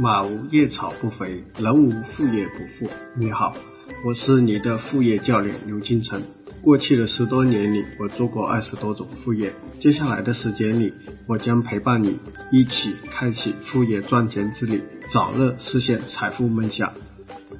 马无夜草不肥，人无副业不富。你好，我是你的副业教练刘金成。过去的十多年里，我做过二十多种副业。接下来的时间里，我将陪伴你一起开启副业赚钱之旅，早日实现财富梦想。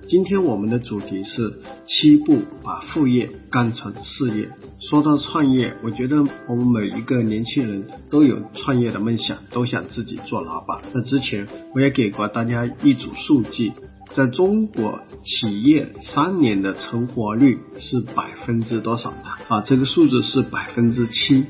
今天我们的主题是七步把副业干成事业。说到创业，我觉得我们每一个年轻人都有创业的梦想，都想自己做老板。那之前我也给过大家一组数据，在中国企业三年的成活率是百分之多少呢？啊，这个数字是百分之七。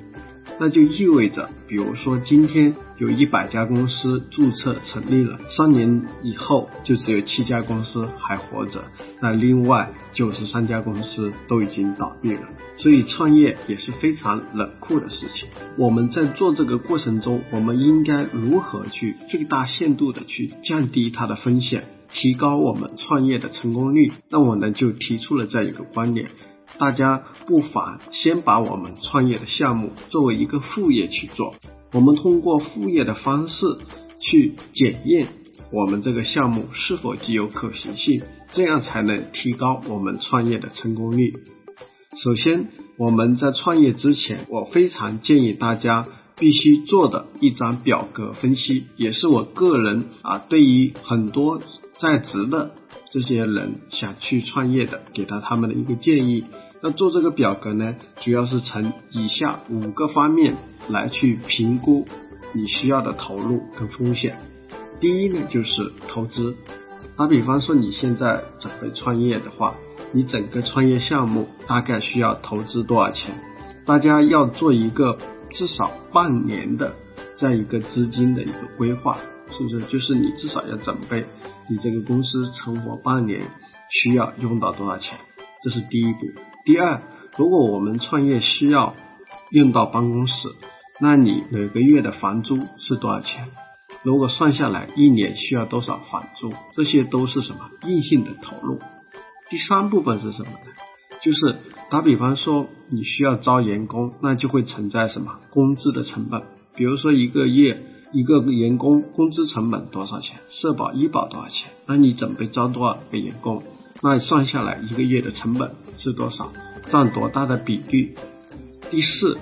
那就意味着，比如说今天有一百家公司注册成立了，三年以后就只有七家公司还活着，那另外九十三家公司都已经倒闭了。所以创业也是非常冷酷的事情。我们在做这个过程中，我们应该如何去最大限度的去降低它的风险，提高我们创业的成功率？那我呢就提出了这样一个观点。大家不妨先把我们创业的项目作为一个副业去做，我们通过副业的方式去检验我们这个项目是否具有可行性，这样才能提高我们创业的成功率。首先，我们在创业之前，我非常建议大家必须做的一张表格分析，也是我个人啊对于很多在职的。这些人想去创业的，给他他们的一个建议。那做这个表格呢，主要是从以下五个方面来去评估你需要的投入跟风险。第一呢，就是投资。打比方说，你现在准备创业的话，你整个创业项目大概需要投资多少钱？大家要做一个至少半年的这样一个资金的一个规划。是不是就是你至少要准备你这个公司存活半年需要用到多少钱？这是第一步。第二，如果我们创业需要用到办公室，那你每个月的房租是多少钱？如果算下来一年需要多少房租？这些都是什么硬性的投入？第三部分是什么呢？就是打比方说你需要招员工，那就会存在什么工资的成本？比如说一个月。一个员工工资成本多少钱？社保、医保多少钱？那你准备招多少个员工？那算下来一个月的成本是多少？占多大的比率？第四，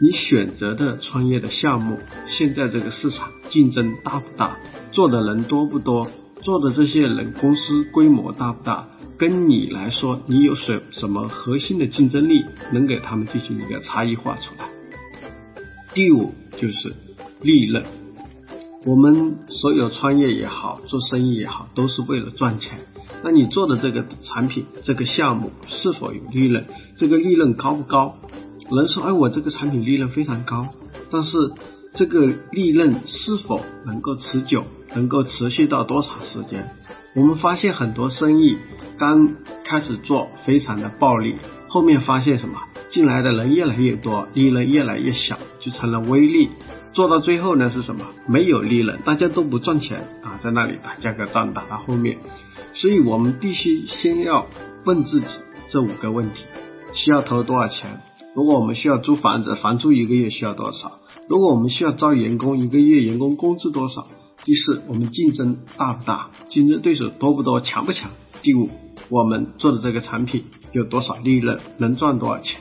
你选择的创业的项目，现在这个市场竞争大不大？做的人多不多？做的这些人公司规模大不大？跟你来说，你有什什么核心的竞争力，能给他们进行一个差异化出来？第五就是利润。我们所有创业也好，做生意也好，都是为了赚钱。那你做的这个产品、这个项目是否有利润？这个利润高不高？人说，哎，我这个产品利润非常高，但是这个利润是否能够持久？能够持续到多长时间？我们发现很多生意刚开始做非常的暴利，后面发现什么？进来的人越来越多，利润越来越小，就成了微利。做到最后呢是什么？没有利润，大家都不赚钱啊，在那里打价格战打到后面。所以我们必须先要问自己这五个问题：需要投多少钱？如果我们需要租房子，房租一个月需要多少？如果我们需要招员工，一个月员工工资多少？第四，我们竞争大不大？竞争对手多不多？强不强？第五，我们做的这个产品有多少利润？能赚多少钱？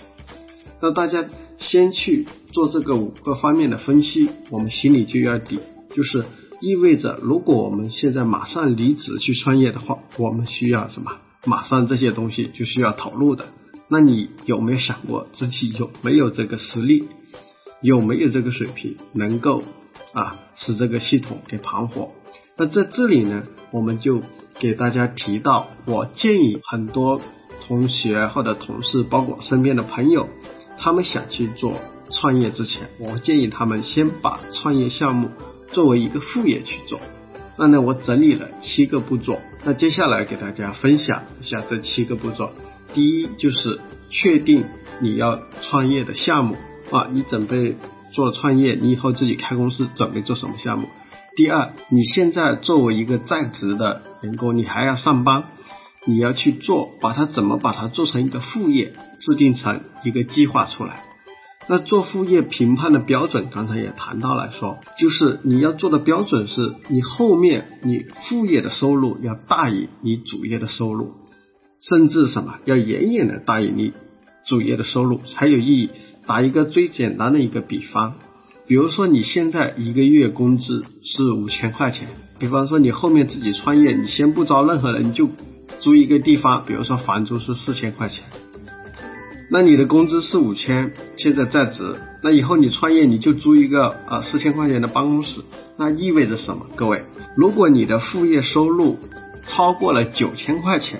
那大家先去做这个五个方面的分析，我们心里就要底，就是意味着，如果我们现在马上离职去创业的话，我们需要什么？马上这些东西就需要投入的。那你有没有想过自己有没有这个实力，有没有这个水平，能够啊使这个系统给盘活？那在这里呢，我们就给大家提到，我建议很多同学或者同事，包括身边的朋友。他们想去做创业之前，我建议他们先把创业项目作为一个副业去做。那呢，我整理了七个步骤。那接下来给大家分享一下这七个步骤。第一就是确定你要创业的项目啊，你准备做创业，你以后自己开公司准备做什么项目？第二，你现在作为一个在职的员工，你还要上班。你要去做，把它怎么把它做成一个副业，制定成一个计划出来。那做副业评判的标准，刚才也谈到了，说就是你要做的标准是你后面你副业的收入要大于你主业的收入，甚至什么要远远的大于你主业的收入才有意义。打一个最简单的一个比方，比如说你现在一个月工资是五千块钱，比方说你后面自己创业，你先不招任何人，你就租一个地方，比如说房租是四千块钱。那你的工资是五千，现在在职，那以后你创业你就租一个啊四千块钱的办公室，那意味着什么？各位，如果你的副业收入超过了九千块钱，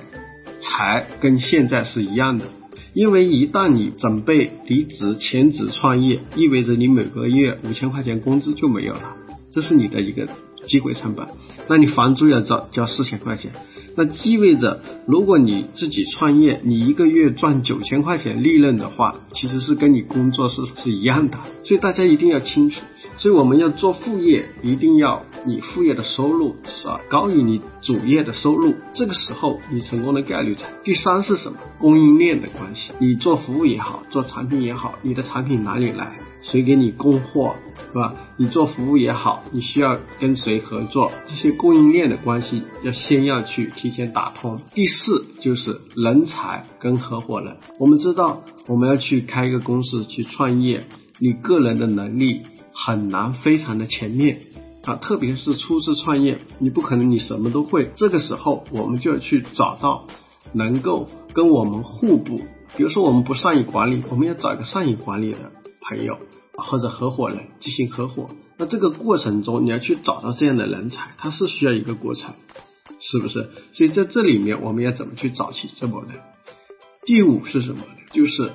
才跟现在是一样的，因为一旦你准备离职全职创业，意味着你每个月五千块钱工资就没有了，这是你的一个机会成本，那你房租要交交四千块钱。那意味着，如果你自己创业，你一个月赚九千块钱利润的话，其实是跟你工作是是一样的。所以大家一定要清楚。所以我们要做副业，一定要你副业的收入是高于你主业的收入，这个时候你成功的概率才。第三是什么？供应链的关系。你做服务也好，做产品也好，你的产品哪里来？谁给你供货？是吧？你做服务也好，你需要跟谁合作？这些供应链的关系要先要去提前打通。第四就是人才跟合伙人。我们知道，我们要去开一个公司去创业，你个人的能力很难非常的全面啊，特别是初次创业，你不可能你什么都会。这个时候，我们就要去找到能够跟我们互补。比如说，我们不善于管理，我们要找一个善于管理的朋友。或者合伙人进行合伙，那这个过程中你要去找到这样的人才，它是需要一个过程，是不是？所以在这里面我们要怎么去找起这波人？第五是什么呢？就是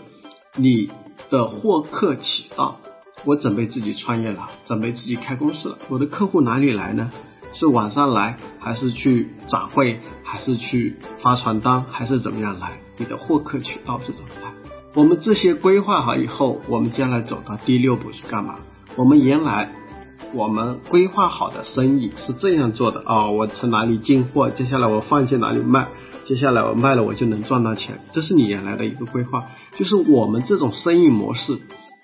你的获客渠道。我准备自己创业了，准备自己开公司了，我的客户哪里来呢？是网上来，还是去展会，还是去发传单，还是怎么样来？你的获客渠道是怎么来？我们这些规划好以后，我们将来走到第六步是干嘛？我们原来我们规划好的生意是这样做的啊，我从哪里进货，接下来我放进哪里卖，接下来我卖了我就能赚到钱，这是你原来的一个规划。就是我们这种生意模式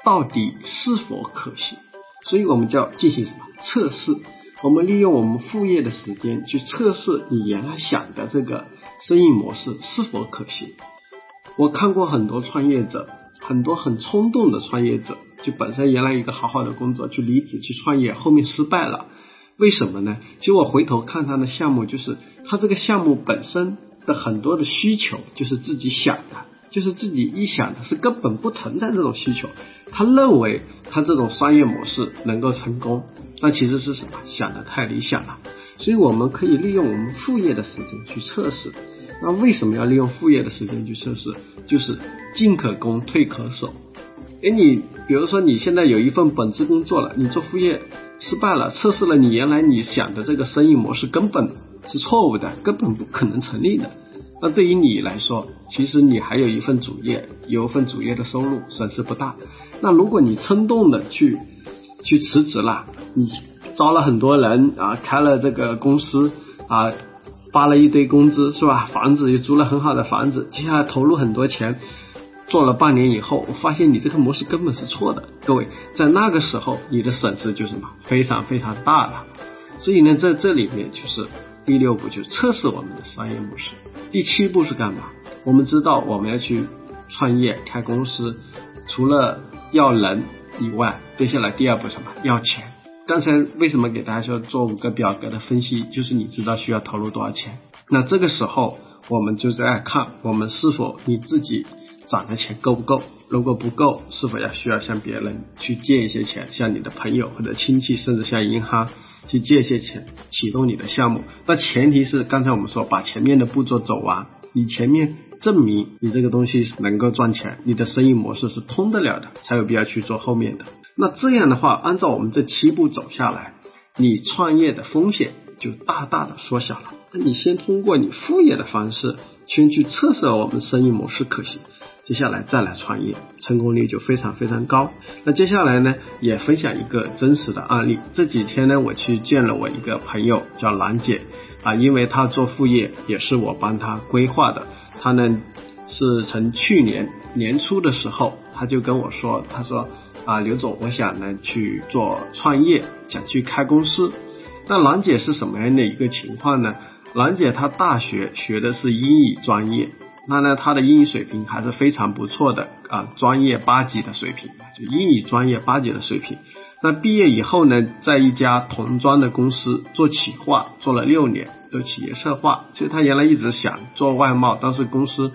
到底是否可行？所以我们就要进行什么测试？我们利用我们副业的时间去测试你原来想的这个生意模式是否可行。我看过很多创业者，很多很冲动的创业者，就本身原来一个好好的工作，去离职去创业，后面失败了，为什么呢？其实我回头看他的项目，就是他这个项目本身的很多的需求，就是自己想的，就是自己一想的，是根本不存在这种需求。他认为他这种商业模式能够成功，那其实是什么？想的太理想了。所以我们可以利用我们副业的时间去测试。那为什么要利用副业的时间去测试？就是进可攻，退可守。哎，你比如说你现在有一份本职工作了，你做副业失败了，测试了你原来你想的这个生意模式根本是错误的，根本不可能成立的。那对于你来说，其实你还有一份主业，有一份主业的收入，损失不大。那如果你冲动的去去辞职了，你招了很多人啊，开了这个公司啊。发了一堆工资是吧？房子也租了很好的房子，接下来投入很多钱，做了半年以后，我发现你这个模式根本是错的。各位，在那个时候你的损失就什么非常非常大了。所以呢，在这里面就是第六步，就测试我们的商业模式。第七步是干嘛？我们知道我们要去创业开公司，除了要人以外，接下来第二步什么？要钱。刚才为什么给大家说做五个表格的分析？就是你知道需要投入多少钱。那这个时候我们就在看我们是否你自己攒的钱够不够。如果不够，是否要需要向别人去借一些钱，向你的朋友或者亲戚，甚至向银行去借一些钱，启动你的项目。那前提是刚才我们说把前面的步骤走完，你前面证明你这个东西能够赚钱，你的生意模式是通得了的，才有必要去做后面的。那这样的话，按照我们这七步走下来，你创业的风险就大大的缩小了。那你先通过你副业的方式，先去测试我们生意模式可行，接下来再来创业，成功率就非常非常高。那接下来呢，也分享一个真实的案例。这几天呢，我去见了我一个朋友，叫兰姐啊，因为她做副业也是我帮她规划的。她呢是从去年年初的时候。她就跟我说，她说啊，刘总，我想呢去做创业，想去开公司。那兰姐是什么样的一个情况呢？兰姐她大学学的是英语专业，那呢她的英语水平还是非常不错的啊，专业八级的水平，就英语专业八级的水平。那毕业以后呢，在一家童装的公司做企划，做了六年，做企业策划。其实她原来一直想做外贸，但是公司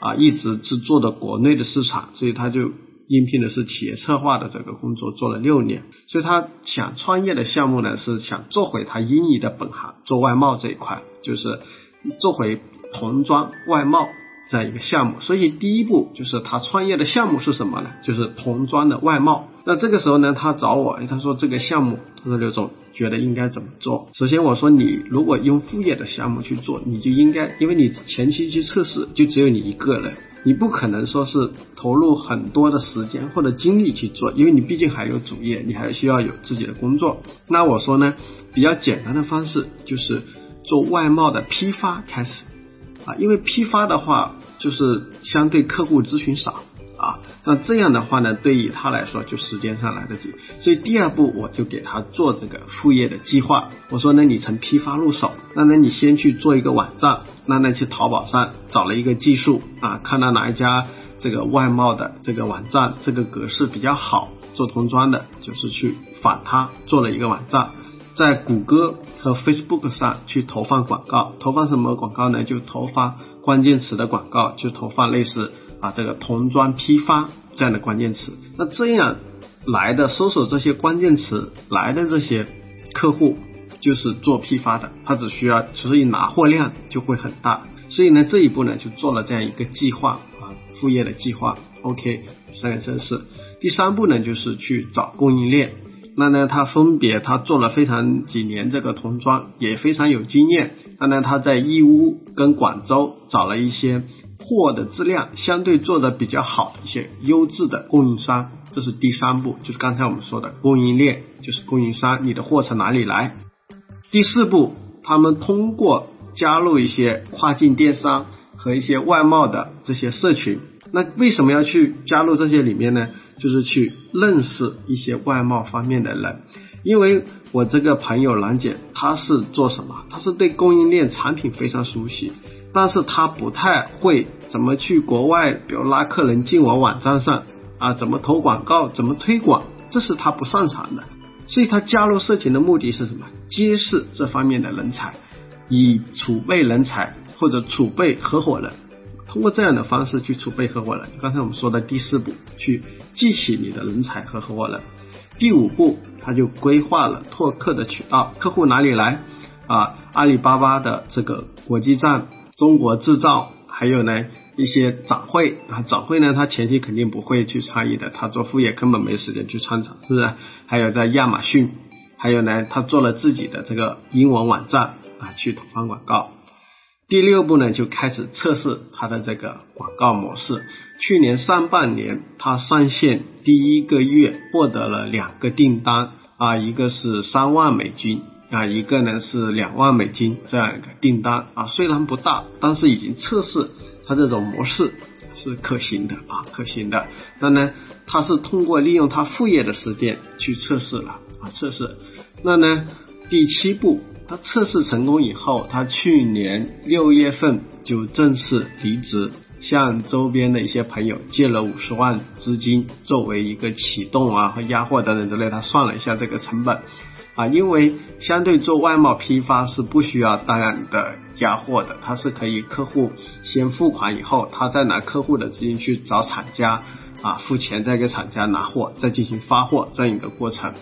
啊一直是做的国内的市场，所以她就应聘的是企业策划的这个工作，做了六年。所以他想创业的项目呢，是想做回他英语的本行，做外贸这一块，就是做回童装外贸这样一个项目。所以第一步就是他创业的项目是什么呢？就是童装的外贸。那这个时候呢，他找我，他说这个项目，他说刘总觉得应该怎么做？首先我说你如果用副业的项目去做，你就应该，因为你前期去测试就只有你一个人，你不可能说是投入很多的时间或者精力去做，因为你毕竟还有主业，你还需要有自己的工作。那我说呢，比较简单的方式就是做外贸的批发开始啊，因为批发的话就是相对客户咨询少。那这样的话呢，对于他来说就时间上来得及，所以第二步我就给他做这个副业的计划。我说呢，你从批发入手，那呢你先去做一个网站，那呢去淘宝上找了一个技术啊，看到哪一家这个外贸的这个网站这个格式比较好，做童装的，就是去仿他做了一个网站，在谷歌和 Facebook 上去投放广告，投放什么广告呢？就投放关键词的广告，就投放类似。啊，这个童装批发这样的关键词，那这样来的搜索这些关键词来的这些客户就是做批发的，他只需要，所以拿货量就会很大。所以呢，这一步呢就做了这样一个计划啊，副业的计划。OK，三个正式。第三步呢就是去找供应链。那呢，他分别他做了非常几年这个童装，也非常有经验。那呢，他在义乌跟广州找了一些。货的质量相对做的比较好的一些优质的供应商，这是第三步，就是刚才我们说的供应链，就是供应商，你的货从哪里来？第四步，他们通过加入一些跨境电商和一些外贸的这些社群，那为什么要去加入这些里面呢？就是去认识一些外贸方面的人，因为我这个朋友兰姐，她是做什么？她是对供应链产品非常熟悉。但是他不太会怎么去国外，比如拉客人进我网站上啊，怎么投广告，怎么推广，这是他不擅长的。所以他加入社群的目的是什么？揭示这方面的人才，以储备人才或者储备合伙人，通过这样的方式去储备合伙人。刚才我们说的第四步，去记起你的人才和合伙人。第五步，他就规划了拓客的渠道，客户哪里来啊？阿里巴巴的这个国际站。中国制造，还有呢一些展会啊，展会呢他前期肯定不会去参与的，他做副业根本没时间去参展，是不是？还有在亚马逊，还有呢他做了自己的这个英文网站啊，去投放广告。第六步呢就开始测试他的这个广告模式。去年上半年他上线第一个月获得了两个订单啊，一个是三万美金。啊，一个呢是两万美金这样一个订单啊，虽然不大，但是已经测试它这种模式是可行的啊，可行的。那呢，他是通过利用他副业的时间去测试了啊，测试。那呢，第七步，他测试成功以后，他去年六月份就正式离职，向周边的一些朋友借了五十万资金，作为一个启动啊和压货等等之类。他算了一下这个成本。啊，因为相对做外贸批发是不需要大量的加货的，它是可以客户先付款以后，他再拿客户的资金去找厂家啊付钱，再给厂家拿货，再进行发货这样一个过程。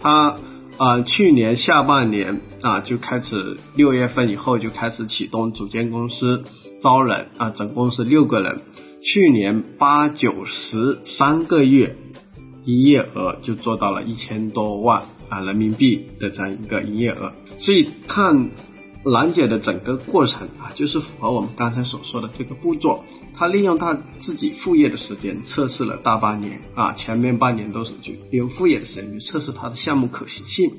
他啊去年下半年啊就开始六月份以后就开始启动组建公司招人啊，总共是六个人，去年八九十三个月营业额就做到了一千多万。啊，人民币的这样一个营业额，所以看兰姐的整个过程啊，就是符合我们刚才所说的这个步骤。她利用她自己副业的时间测试了大半年啊，前面半年都是去利用副业的时间去测试她的项目可行性。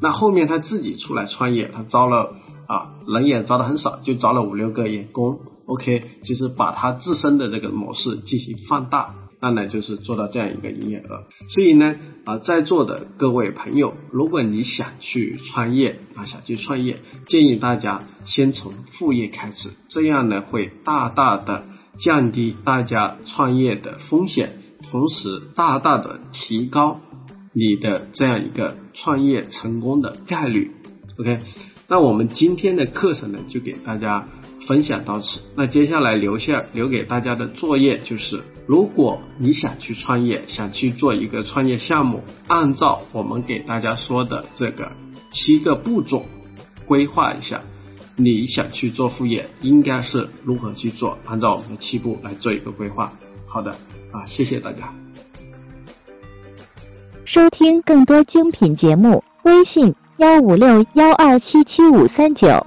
那后面她自己出来创业，她招了啊人也招的很少，就招了五六个员工。OK，就是把她自身的这个模式进行放大。当然就是做到这样一个营业额。所以呢，啊，在座的各位朋友，如果你想去创业啊，想去创业，建议大家先从副业开始，这样呢会大大的降低大家创业的风险，同时大大的提高你的这样一个创业成功的概率。OK，那我们今天的课程呢，就给大家。分享到此，那接下来留下留给大家的作业就是，如果你想去创业，想去做一个创业项目，按照我们给大家说的这个七个步骤规划一下，你想去做副业，应该是如何去做？按照我们的七步来做一个规划。好的，啊，谢谢大家。收听更多精品节目，微信幺五六幺二七七五三九。